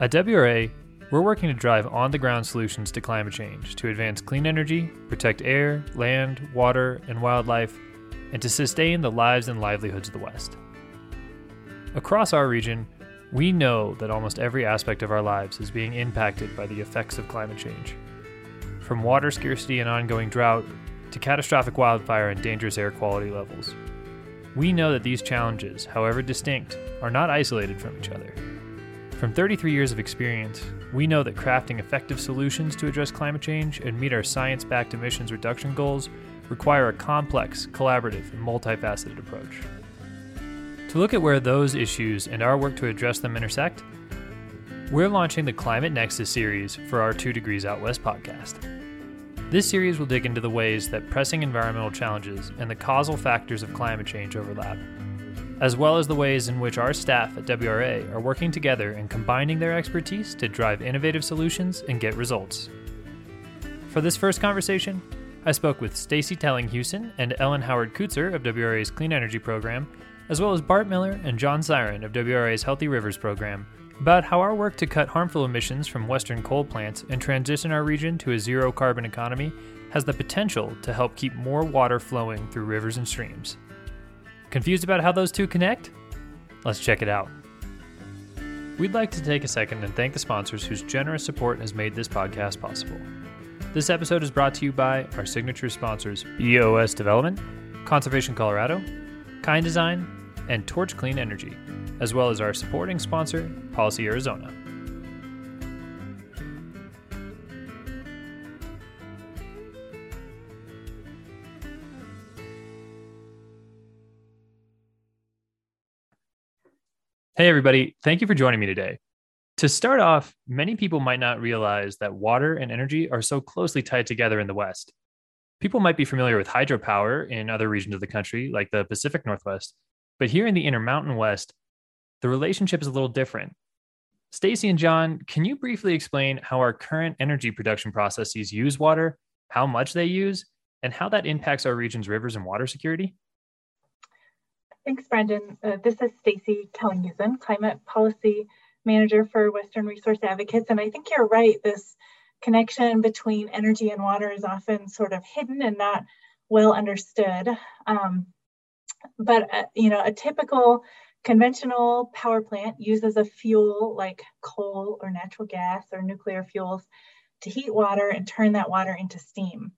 At WRA, we're working to drive on the ground solutions to climate change to advance clean energy, protect air, land, water, and wildlife, and to sustain the lives and livelihoods of the West. Across our region, we know that almost every aspect of our lives is being impacted by the effects of climate change. From water scarcity and ongoing drought to catastrophic wildfire and dangerous air quality levels. We know that these challenges, however distinct, are not isolated from each other. From 33 years of experience, we know that crafting effective solutions to address climate change and meet our science backed emissions reduction goals require a complex, collaborative, and multifaceted approach. To look at where those issues and our work to address them intersect, we're launching the Climate Nexus series for our Two Degrees Out West podcast. This series will dig into the ways that pressing environmental challenges and the causal factors of climate change overlap as well as the ways in which our staff at WRA are working together and combining their expertise to drive innovative solutions and get results. For this first conversation, I spoke with Stacy Tellinghuisen and Ellen Howard Kutzer of WRA's Clean Energy Program, as well as Bart Miller and John Cyran of WRA's Healthy Rivers Program, about how our work to cut harmful emissions from Western coal plants and transition our region to a zero carbon economy has the potential to help keep more water flowing through rivers and streams. Confused about how those two connect? Let's check it out. We'd like to take a second and thank the sponsors whose generous support has made this podcast possible. This episode is brought to you by our signature sponsors EOS Development, Conservation Colorado, Kind Design, and Torch Clean Energy, as well as our supporting sponsor, Policy Arizona. Hey, everybody. Thank you for joining me today. To start off, many people might not realize that water and energy are so closely tied together in the West. People might be familiar with hydropower in other regions of the country, like the Pacific Northwest, but here in the Intermountain West, the relationship is a little different. Stacy and John, can you briefly explain how our current energy production processes use water, how much they use, and how that impacts our region's rivers and water security? Thanks, Brendan. Uh, this is Stacy Tellinghuisen, Climate Policy Manager for Western Resource Advocates. And I think you're right, this connection between energy and water is often sort of hidden and not well understood. Um, but, uh, you know, a typical conventional power plant uses a fuel like coal or natural gas or nuclear fuels to heat water and turn that water into steam.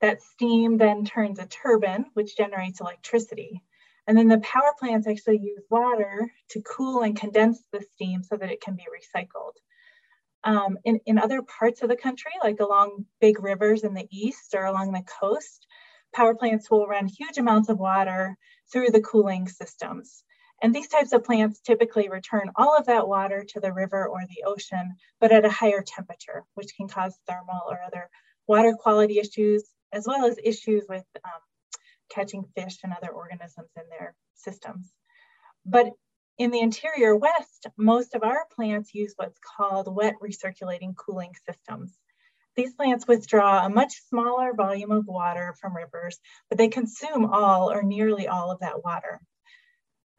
That steam then turns a turbine, which generates electricity. And then the power plants actually use water to cool and condense the steam so that it can be recycled. Um, in, in other parts of the country, like along big rivers in the east or along the coast, power plants will run huge amounts of water through the cooling systems. And these types of plants typically return all of that water to the river or the ocean, but at a higher temperature, which can cause thermal or other water quality issues, as well as issues with um, catching fish and other organisms in their systems. But in the interior west, most of our plants use what's called wet recirculating cooling systems. These plants withdraw a much smaller volume of water from rivers, but they consume all or nearly all of that water.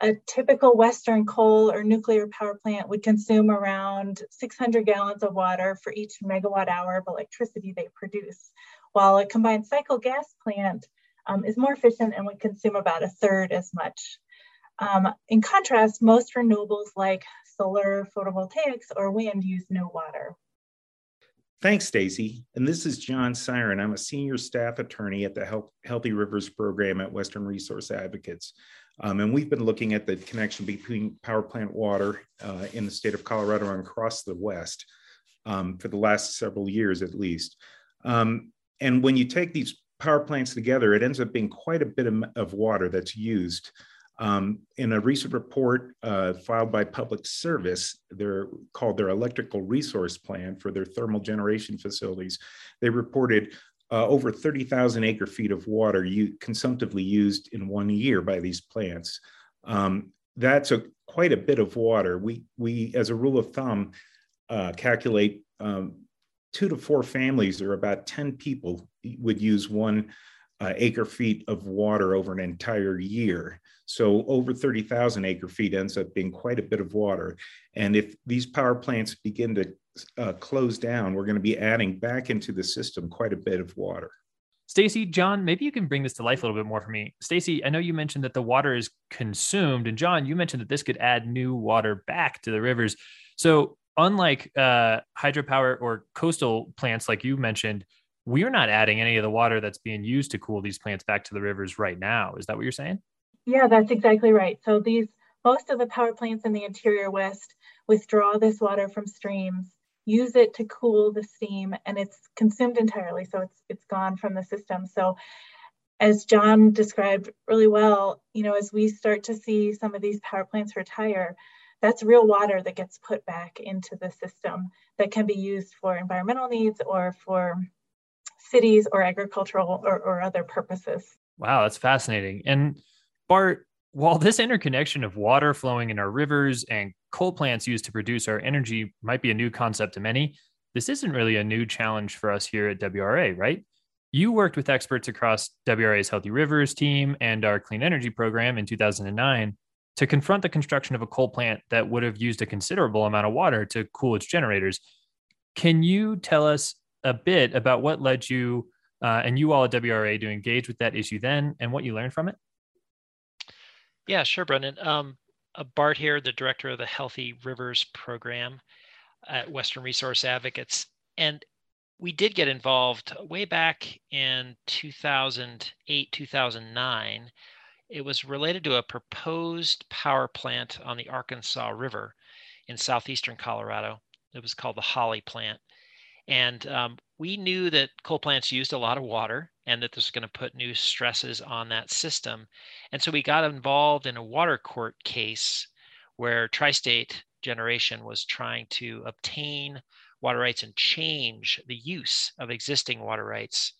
A typical Western coal or nuclear power plant would consume around 600 gallons of water for each megawatt hour of electricity they produce, while a combined cycle gas plant um, is more efficient and would consume about a third as much. Um, in contrast, most renewables like solar, photovoltaics, or wind use no water. Thanks, Stacy. And this is John Cyran. I'm a senior staff attorney at the Healthy Rivers program at Western Resource Advocates. Um, and we've been looking at the connection between power plant water uh, in the state of Colorado and across the West um, for the last several years at least. Um, and when you take these power plants together, it ends up being quite a bit of, of water that's used. Um, in a recent report uh, filed by Public Service, they're called their Electrical Resource Plan for their thermal generation facilities. They reported uh, over 30,000 acre feet of water consumptively used in one year by these plants. Um, that's a, quite a bit of water. We, we, as a rule of thumb, uh, calculate um, two to four families or about 10 people would use one uh, acre feet of water over an entire year. So over 30,000 acre feet ends up being quite a bit of water. And if these power plants begin to uh, close down, we're going to be adding back into the system quite a bit of water. Stacy, John, maybe you can bring this to life a little bit more for me. Stacy, I know you mentioned that the water is consumed, and John, you mentioned that this could add new water back to the rivers. So, unlike uh, hydropower or coastal plants, like you mentioned, we're not adding any of the water that's being used to cool these plants back to the rivers right now. Is that what you're saying? Yeah, that's exactly right. So these most of the power plants in the interior west withdraw this water from streams use it to cool the steam and it's consumed entirely so it's it's gone from the system so as john described really well you know as we start to see some of these power plants retire that's real water that gets put back into the system that can be used for environmental needs or for cities or agricultural or, or other purposes wow that's fascinating and bart while this interconnection of water flowing in our rivers and coal plants used to produce our energy might be a new concept to many, this isn't really a new challenge for us here at WRA, right? You worked with experts across WRA's Healthy Rivers team and our clean energy program in 2009 to confront the construction of a coal plant that would have used a considerable amount of water to cool its generators. Can you tell us a bit about what led you uh, and you all at WRA to engage with that issue then and what you learned from it? Yeah, sure, Brendan. Um, uh, Bart here, the director of the Healthy Rivers program at Western Resource Advocates. And we did get involved way back in 2008, 2009. It was related to a proposed power plant on the Arkansas River in southeastern Colorado. It was called the Holly plant. And um, we knew that coal plants used a lot of water and that this was going to put new stresses on that system. And so we got involved in a water court case where Tri State Generation was trying to obtain water rights and change the use of existing water rights,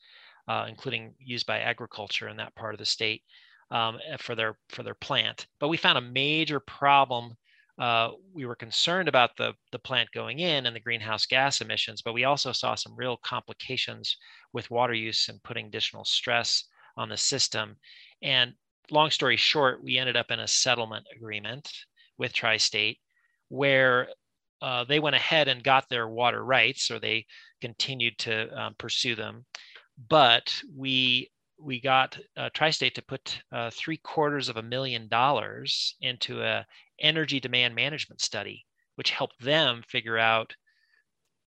uh, including used by agriculture in that part of the state um, for their for their plant. But we found a major problem uh, we were concerned about the, the plant going in and the greenhouse gas emissions, but we also saw some real complications with water use and putting additional stress on the system. And long story short, we ended up in a settlement agreement with Tri State where uh, they went ahead and got their water rights, or they continued to um, pursue them. But we we got uh, Tri-State to put uh, three quarters of a million dollars into a energy demand management study, which helped them figure out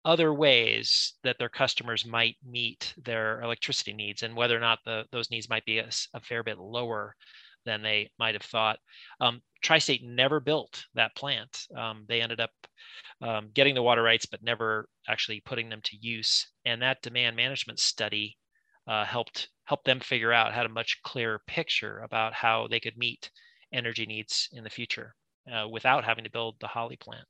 other ways that their customers might meet their electricity needs and whether or not the, those needs might be a, a fair bit lower than they might have thought. Um, Tri-State never built that plant. Um, they ended up um, getting the water rights, but never actually putting them to use. And that demand management study uh, helped help them figure out had a much clearer picture about how they could meet energy needs in the future uh, without having to build the Holly plant.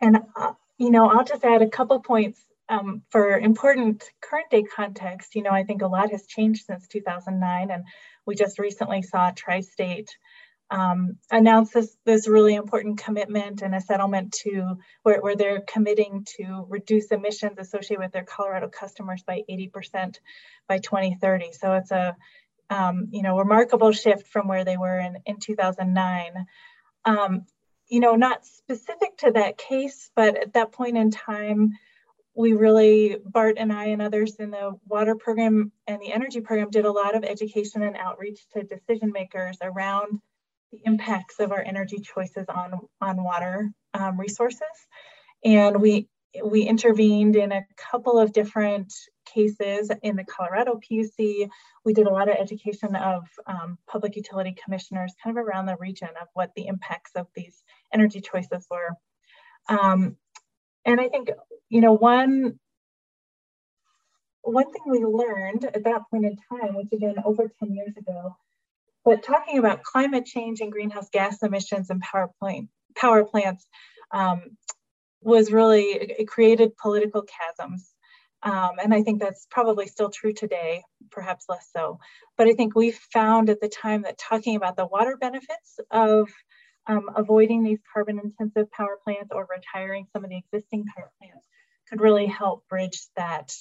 And uh, you know, I'll just add a couple points um, for important current day context. You know, I think a lot has changed since 2009, and we just recently saw Tri-State um, announced this, this really important commitment and a settlement to where, where they're committing to reduce emissions associated with their Colorado customers by 80% by 2030. So it's a um, you know remarkable shift from where they were in, in 2009. Um, you know, not specific to that case, but at that point in time, we really, Bart and I and others in the water program and the energy program did a lot of education and outreach to decision makers around the impacts of our energy choices on, on water um, resources. And we, we intervened in a couple of different cases in the Colorado PUC. We did a lot of education of um, public utility commissioners kind of around the region of what the impacts of these energy choices were. Um, and I think, you know, one one thing we learned at that point in time, which again over 10 years ago, but talking about climate change and greenhouse gas emissions and power plant power plants um, was really it created political chasms. Um, and I think that's probably still true today, perhaps less so. But I think we found at the time that talking about the water benefits of um, avoiding these carbon intensive power plants or retiring some of the existing power plants could really help bridge that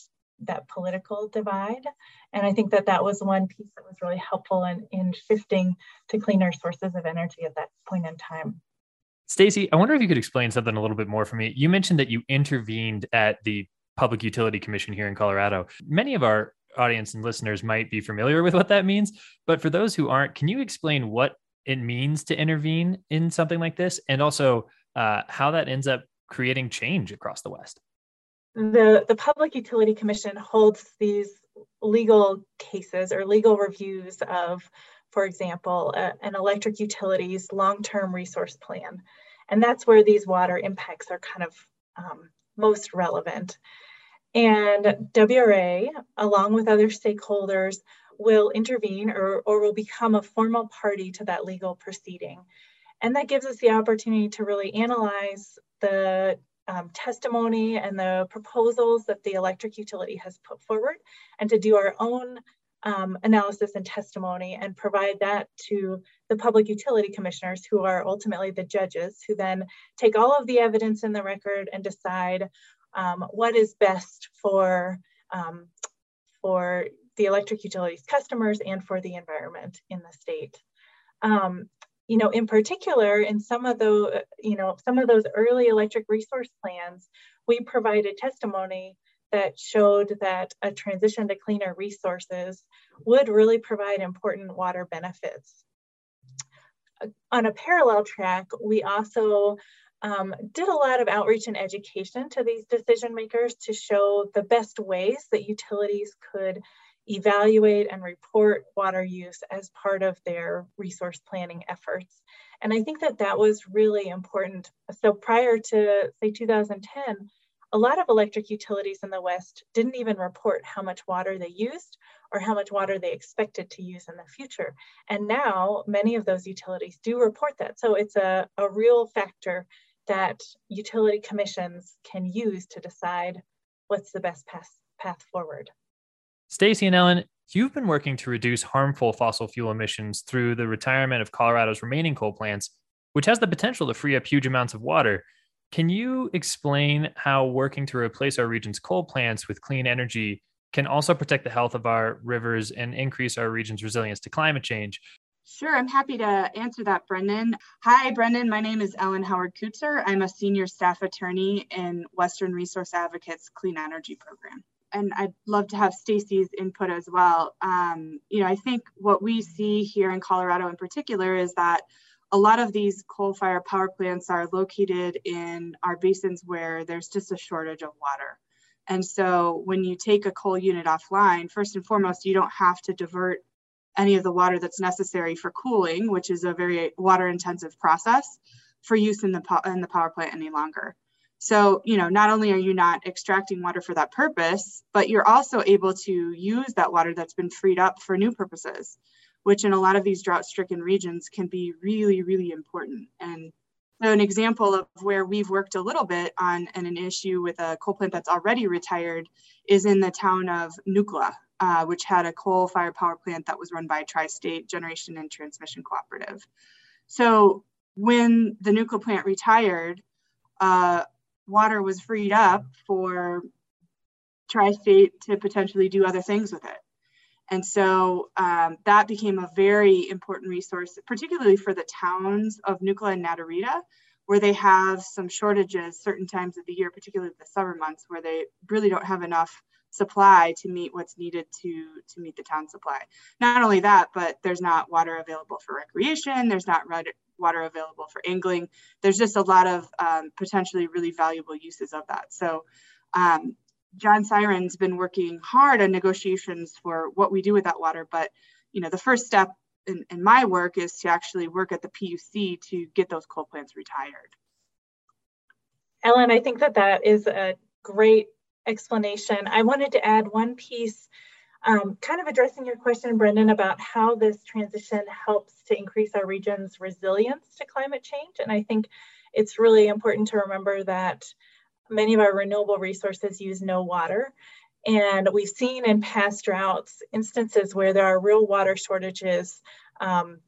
that political divide. And I think that that was one piece that was really helpful in, in shifting to cleaner sources of energy at that point in time. Stacy, I wonder if you could explain something a little bit more for me. You mentioned that you intervened at the Public Utility Commission here in Colorado. Many of our audience and listeners might be familiar with what that means, but for those who aren't, can you explain what it means to intervene in something like this and also uh, how that ends up creating change across the West? The, the Public Utility Commission holds these legal cases or legal reviews of for example, a, an electric utility's long-term resource plan. And that's where these water impacts are kind of um, most relevant. And WRA, along with other stakeholders, will intervene or, or will become a formal party to that legal proceeding. And that gives us the opportunity to really analyze the um, testimony and the proposals that the electric utility has put forward and to do our own um, analysis and testimony and provide that to the public utility commissioners who are ultimately the judges who then take all of the evidence in the record and decide um, what is best for um, for the electric utilities customers and for the environment in the state. Um, you know, in particular, in some of the, you know, some of those early electric resource plans, we provided testimony that showed that a transition to cleaner resources would really provide important water benefits. On a parallel track, we also um, did a lot of outreach and education to these decision makers to show the best ways that utilities could evaluate and report water use as part of their resource planning efforts. And I think that that was really important. So prior to say 2010, a lot of electric utilities in the West didn't even report how much water they used or how much water they expected to use in the future. And now many of those utilities do report that. So it's a, a real factor that utility commissions can use to decide what's the best path, path forward. Stacy and Ellen, you've been working to reduce harmful fossil fuel emissions through the retirement of Colorado's remaining coal plants, which has the potential to free up huge amounts of water. Can you explain how working to replace our region's coal plants with clean energy can also protect the health of our rivers and increase our region's resilience to climate change? Sure, I'm happy to answer that, Brendan. Hi, Brendan. My name is Ellen Howard Kutzer. I'm a senior staff attorney in Western Resource Advocates Clean Energy Program. And I'd love to have Stacy's input as well. Um, you know, I think what we see here in Colorado in particular is that a lot of these coal-fired power plants are located in our basins where there's just a shortage of water. And so when you take a coal unit offline, first and foremost, you don't have to divert any of the water that's necessary for cooling, which is a very water intensive process for use in the, in the power plant any longer. So, you know, not only are you not extracting water for that purpose, but you're also able to use that water that's been freed up for new purposes which in a lot of these drought stricken regions can be really, really important. And so an example of where we've worked a little bit on an, issue with a coal plant that's already retired is in the town of Nucla, uh, which had a coal-fired power plant that was run by Tri-State Generation and Transmission Cooperative. So when the Nucla plant retired, uh, water was freed up for Tri-State to potentially do other things with it. And so um, that became a very important resource, particularly for the towns of Nucla and Naturita, where they have some shortages certain times of the year, particularly the summer months, where they really don't have enough supply to meet what's needed to to meet the town supply. Not only that, but there's not water available for recreation. There's not water available for angling. There's just a lot of um, potentially really valuable uses of that. So um, John Cyran's been working hard on negotiations for what we do with that water. But you know, the first step in, in my work is to actually work at the PUC to get those coal plants retired. Ellen, I think that that is a great explanation. I wanted to add one piece, um, kind of addressing your question, Brendan, about how this transition helps to increase our region's resilience to climate change. And I think it's really important to remember that many of our renewable resources use no water. And we've seen in past droughts instances where there are real water shortages um,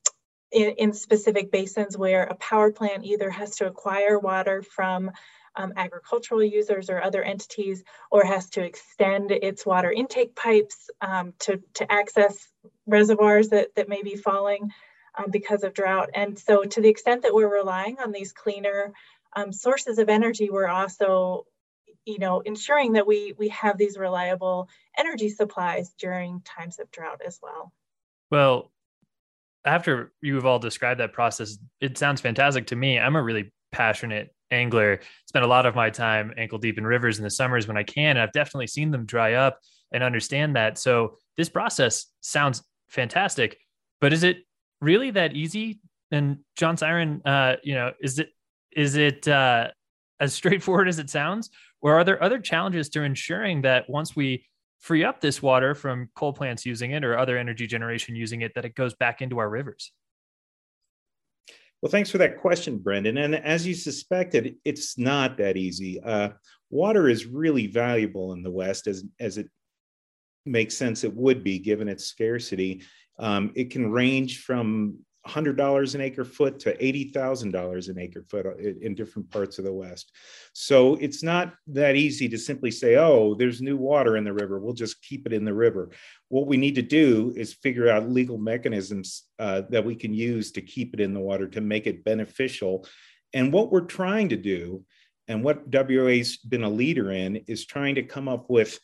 in, in, specific basins where a power plant either has to acquire water from um, agricultural users or other entities, or has to extend its water intake pipes um, to, to access reservoirs that, that may be falling um, because of drought. And so to the extent that we're relying on these cleaner um, sources of energy, we're also you know, ensuring that we, we have these reliable energy supplies during times of drought as well. Well, after you've all described that process, it sounds fantastic to me. I'm a really passionate angler. Spend a lot of my time ankle deep in rivers in the summers when I can. And I've definitely seen them dry up and understand that. So this process sounds fantastic, but is it really that easy? And John Cyran, uh, you know, is it is it uh, as straightforward as it sounds, or are there other challenges to ensuring that once we free up this water from coal plants using it or other energy generation using it, that it goes back into our rivers? Well, thanks for that question, Brendan. And as you suspected, it's not that easy. Uh, water is really valuable in the West, as, as it makes sense it would be given its scarcity. Um, it can range from $100 an acre foot to $80,000 an acre foot uh, in different parts of the West. So it's not that easy to simply say, oh, there's new water in the river. We'll just keep it in the river. What we need to do is figure out legal mechanisms uh, that we can use to keep it in the water to make it beneficial. And what we're trying to do, and what WA's been a leader in, is trying to come up with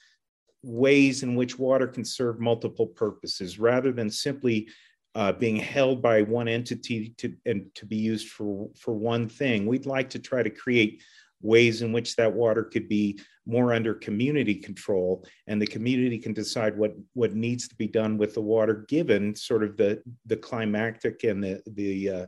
ways in which water can serve multiple purposes rather than simply uh, being held by one entity to and to be used for for one thing. We'd like to try to create ways in which that water could be more under community control and the community can decide what what needs to be done with the water given sort of the the climactic and the the uh,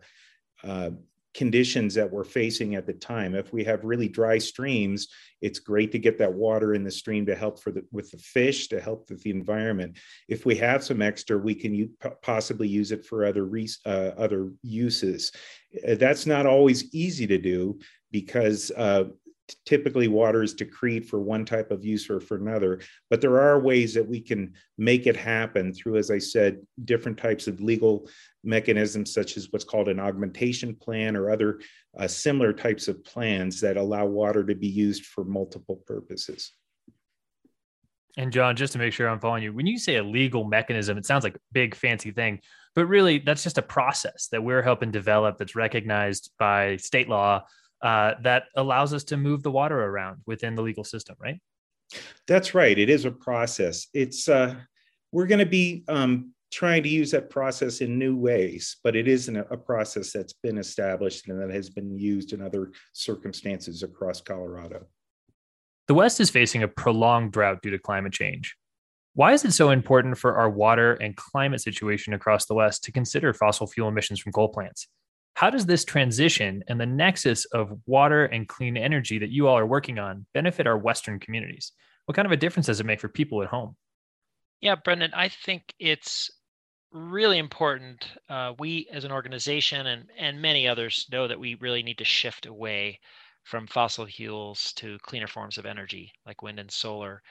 uh, conditions that we're facing at the time. If we have really dry streams, it's great to get that water in the stream to help for the, with the fish, to help with the environment. If we have some extra, we can u- possibly use it for other re- uh, other uses. Uh, that's not always easy to do because uh, typically water is decreed for one type of use or for another but there are ways that we can make it happen through as i said different types of legal mechanisms such as what's called an augmentation plan or other uh, similar types of plans that allow water to be used for multiple purposes. And john just to make sure i'm following you when you say a legal mechanism it sounds like a big fancy thing but really that's just a process that we're helping develop that's recognized by state law uh, that allows us to move the water around within the legal system, right? That's right. It is a process. It's uh, we're going to be um, trying to use that process in new ways, but it isn't a, a process that's been established and that has been used in other circumstances across Colorado. The West is facing a prolonged drought due to climate change. Why is it so important for our water and climate situation across the West to consider fossil fuel emissions from coal plants? How does this transition and the nexus of water and clean energy that you all are working on benefit our Western communities? What kind of a difference does it make for people at home? Yeah, Brendan, I think it's really important. Uh, we as an organization and, and many others know that we really need to shift away from fossil fuels to cleaner forms of energy like wind and solar.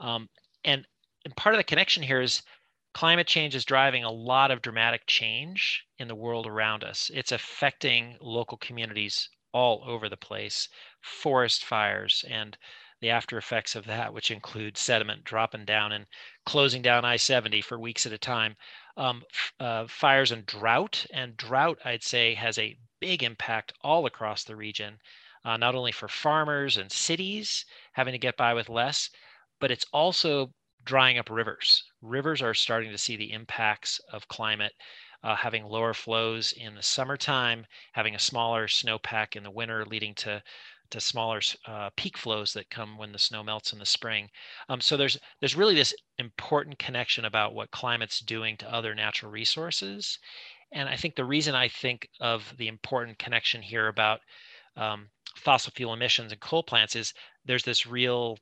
Um, and, and part of the connection here is climate change is driving a lot of dramatic change in the world around us. It's affecting local communities all over the place, forest fires and the after effects of that, which include sediment dropping down and closing down I 70 for weeks at a time. Um, uh, fires and drought. And drought, I'd say, has a big impact all across the region, uh, not only for farmers and cities having to get by with less, but it's also drying up rivers. Rivers are starting to see the impacts of climate, uh, having lower flows in the summertime, having a smaller snowpack in the winter, leading to to smaller uh, peak flows that come when the snow melts in the spring. Um, so there's there's really this important connection about what climate's doing to other natural resources, and I think the reason I think of the important connection here about um, fossil fuel emissions and coal plants is there's this real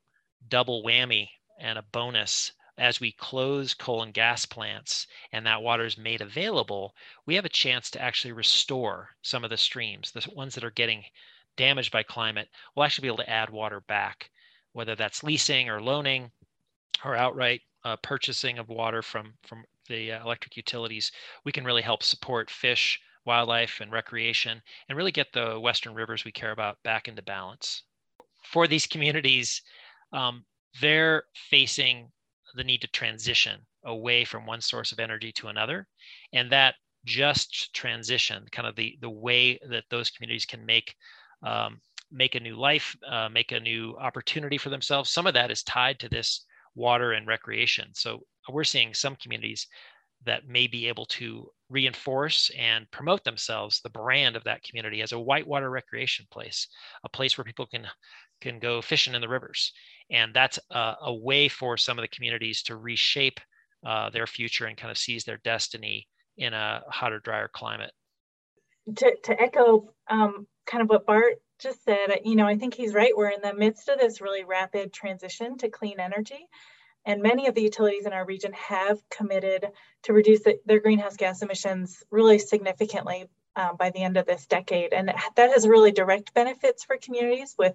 double whammy and a bonus as we close coal and gas plants and that water is made available, we have a chance to actually restore some of the streams, the ones that are getting damaged by climate. We'll actually be able to add water back, whether that's leasing or loaning or outright uh, purchasing of water from, from the uh, electric utilities. We can really help support fish, wildlife, and recreation and really get the Western rivers we care about back into balance. for these communities, um, they're facing the need to transition away from one source of energy to another. And that just transition, kind of the, the way that those communities can make um, make a new life, uh, make a new opportunity for themselves. Some of that is tied to this water and recreation. So we're seeing some communities that may be able to reinforce and promote themselves, the brand of that community as a whitewater recreation place, a place where people can can go fishing in the rivers, and that's a, a way for some of the communities to reshape uh, their future and kind of seize their destiny in a hotter, drier climate. To, to echo um, kind of what Bart just said, you know, I think he's right. We're in the midst of this really rapid transition to clean energy. And many of the utilities in our region have committed to reduce the, their greenhouse gas emissions really significantly um, by the end of this decade. And that has really direct benefits for communities with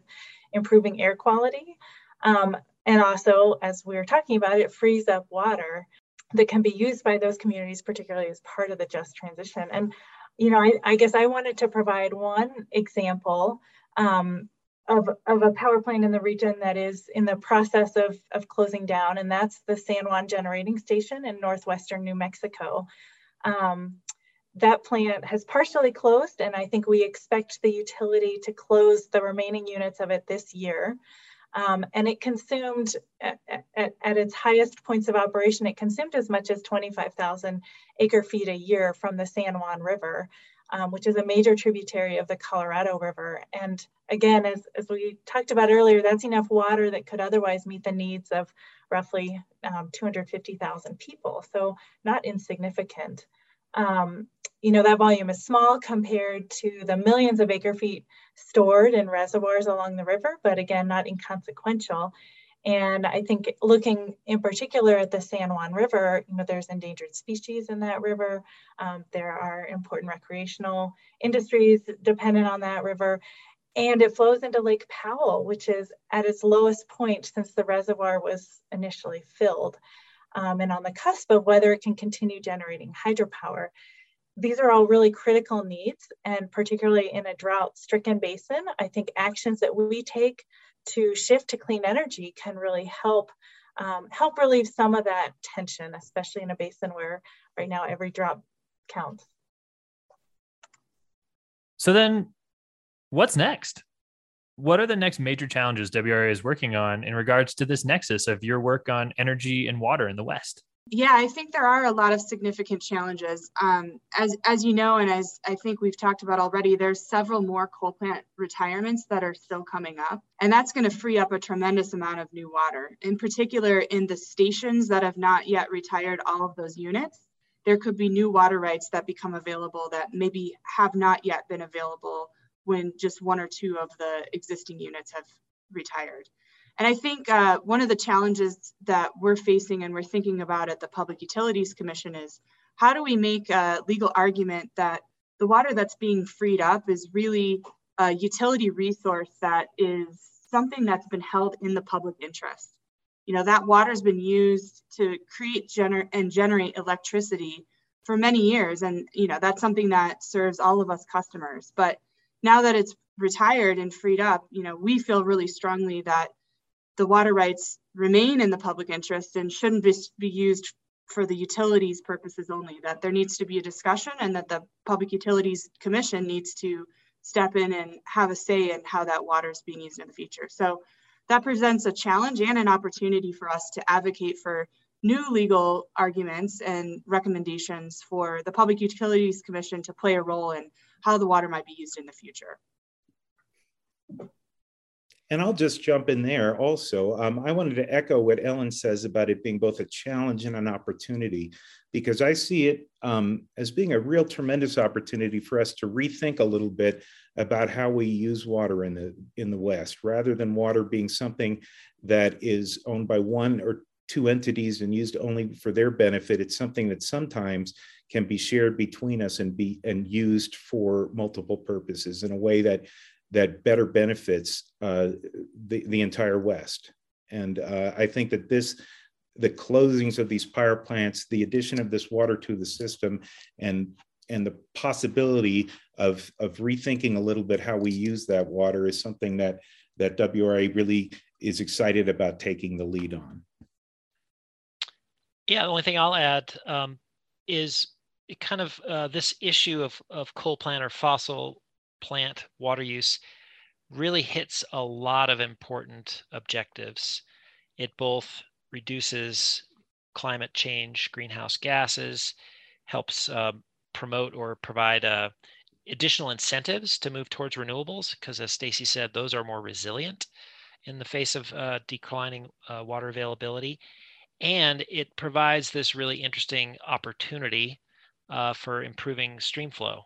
improving air quality. Um, and also, as we were talking about, it frees up water that can be used by those communities, particularly as part of the just transition. And, you know, I, I guess I wanted to provide one example um, of, of a power plant in the region that is in the process of, of closing down, and that's the San Juan Generating Station in northwestern New Mexico. Um, that plant has partially closed, and I think we expect the utility to close the remaining units of it this year. Um, and it consumed, at, at, at, its highest points of operation, it consumed as much as 25,000 acre feet a year from the San Juan River um, which is a major tributary of the Colorado River. And again, as, as we talked about earlier, that's enough water that could otherwise meet the needs of roughly um, 250,000 people. So not insignificant. Um, you know, that volume is small compared to the millions of acre feet stored in reservoirs along the river, but again, not inconsequential. And I think looking in particular at the San Juan River, you know, there's endangered species in that river. Um, there are important recreational industries dependent on that river. And it flows into Lake Powell, which is at its lowest point since the reservoir was initially filled um, and on the cusp of whether it can continue generating hydropower. These are all really critical needs, and particularly in a drought stricken basin, I think actions that we take to shift to clean energy can really help um, help relieve some of that tension, especially in a basin where right now every drop counts. So then, what's next? What are the next major challenges WRA is working on in regards to this nexus of your work on energy and water in the West? Yeah, I think there are a lot of significant challenges. Um, as, as you know, and as I think we've talked about already, there's several more coal plant retirements that are still coming up. And that's going to free up a tremendous amount of new water. In particular, in the stations that have not yet retired all of those units, there could be new water rights that become available that maybe have not yet been available when just one or two of the existing units have retired. And I think uh, one of the challenges that we're facing and we're thinking about at the Public Utilities Commission is how do we make a legal argument that the water that's being freed up is really a utility resource that is something that's been held in the public interest. You know, that water has been used to create gener- and generate electricity for many years. And, you know, that's something that serves all of us customers. But now that it's retired and freed up, you know, we feel really strongly that the water rights remain in the public interest and shouldn't be used for the utilities purposes only, that there needs to be a discussion and that the Public Utilities Commission needs to step in and have a say in how that water is being used in the future. So that presents a challenge and an opportunity for us to advocate for new legal arguments and recommendations for the Public Utilities Commission to play a role in how the water might be used in the future. And I'll just jump in there also. Um, I wanted to echo what Ellen says about it being both a challenge and an opportunity, because I see it um, as being a real tremendous opportunity for us to rethink a little bit about how we use water in the in the West, rather than water being something that is owned by one or two entities and used only for their benefit. It's something that sometimes can be shared between us and be and used for multiple purposes in a way that that better benefits uh, the, the entire West. And uh, I think that this, the closings of these power plants, the addition of this water to the system, and and the possibility of of rethinking a little bit how we use that water is something that that WRA really is excited about taking the lead on. Yeah, the only thing I'll add um, is kind of uh, this issue of, of coal plant or fossil plant water use really hits a lot of important objectives. It both reduces climate change, greenhouse gases, helps uh, promote or provide uh, additional incentives to move towards renewables, because as Stacy said, those are more resilient in the face of uh, declining uh, water availability. And it provides this really interesting opportunity uh, for improving stream flow.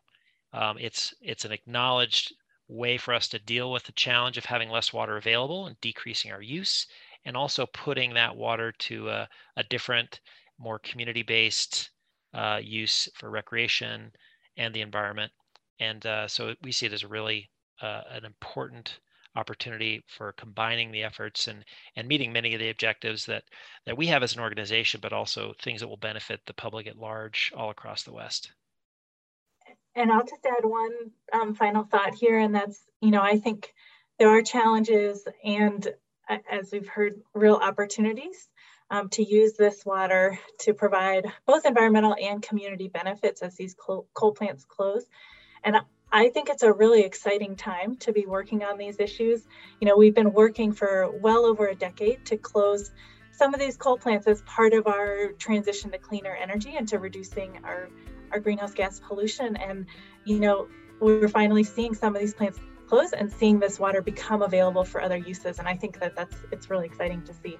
Um, it's, it's an acknowledged way for us to deal with the challenge of having less water available and decreasing our use, and also putting that water to a, a different, more community based uh, use for recreation and the environment. And uh, so we see it as really uh, an important opportunity for combining the efforts and and meeting many of the objectives that that we have as an organization, but also things that will benefit the public at large all across the West. And I'll just add one um, final thought here, and that's you know I think there are challenges and as we've heard, real opportunities um, to use this water to provide both environmental and community benefits as these coal, coal plants close. And I think it's a really exciting time to be working on these issues. You know, we've been working for well over a decade to close some of these coal plants as part of our transition to cleaner energy and to reducing our, our greenhouse gas pollution. And, you know, we're finally seeing some of these plants close and seeing this water become available for other uses. And I think that that's it's really exciting to see.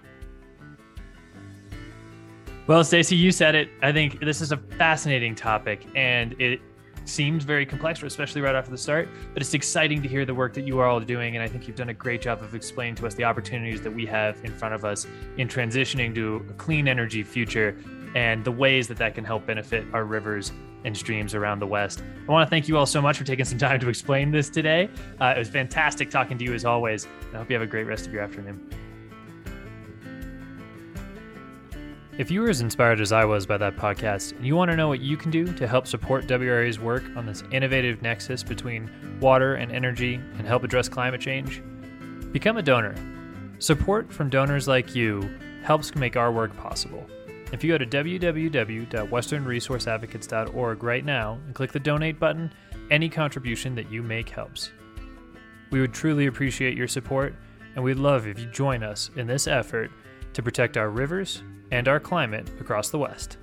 Well, Stacy, you said it. I think this is a fascinating topic, and it seems very complex, especially right after the start. But it's exciting to hear the work that you are all doing, and I think you've done a great job of explaining to us the opportunities that we have in front of us in transitioning to a clean energy future and the ways that that can help benefit our rivers and streams around the West. I want to thank you all so much for taking some time to explain this today. Uh, it was fantastic talking to you as always. I hope you have a great rest of your afternoon. If you were as inspired as I was by that podcast and you want to know what you can do to help support WRA's work on this innovative nexus between water and energy and help address climate change, become a donor. Support from donors like you helps make our work possible. If you go to www.westernresourceadvocates.org right now and click the donate button, any contribution that you make helps. We would truly appreciate your support, and we'd love if you join us in this effort to protect our rivers, and our climate across the West.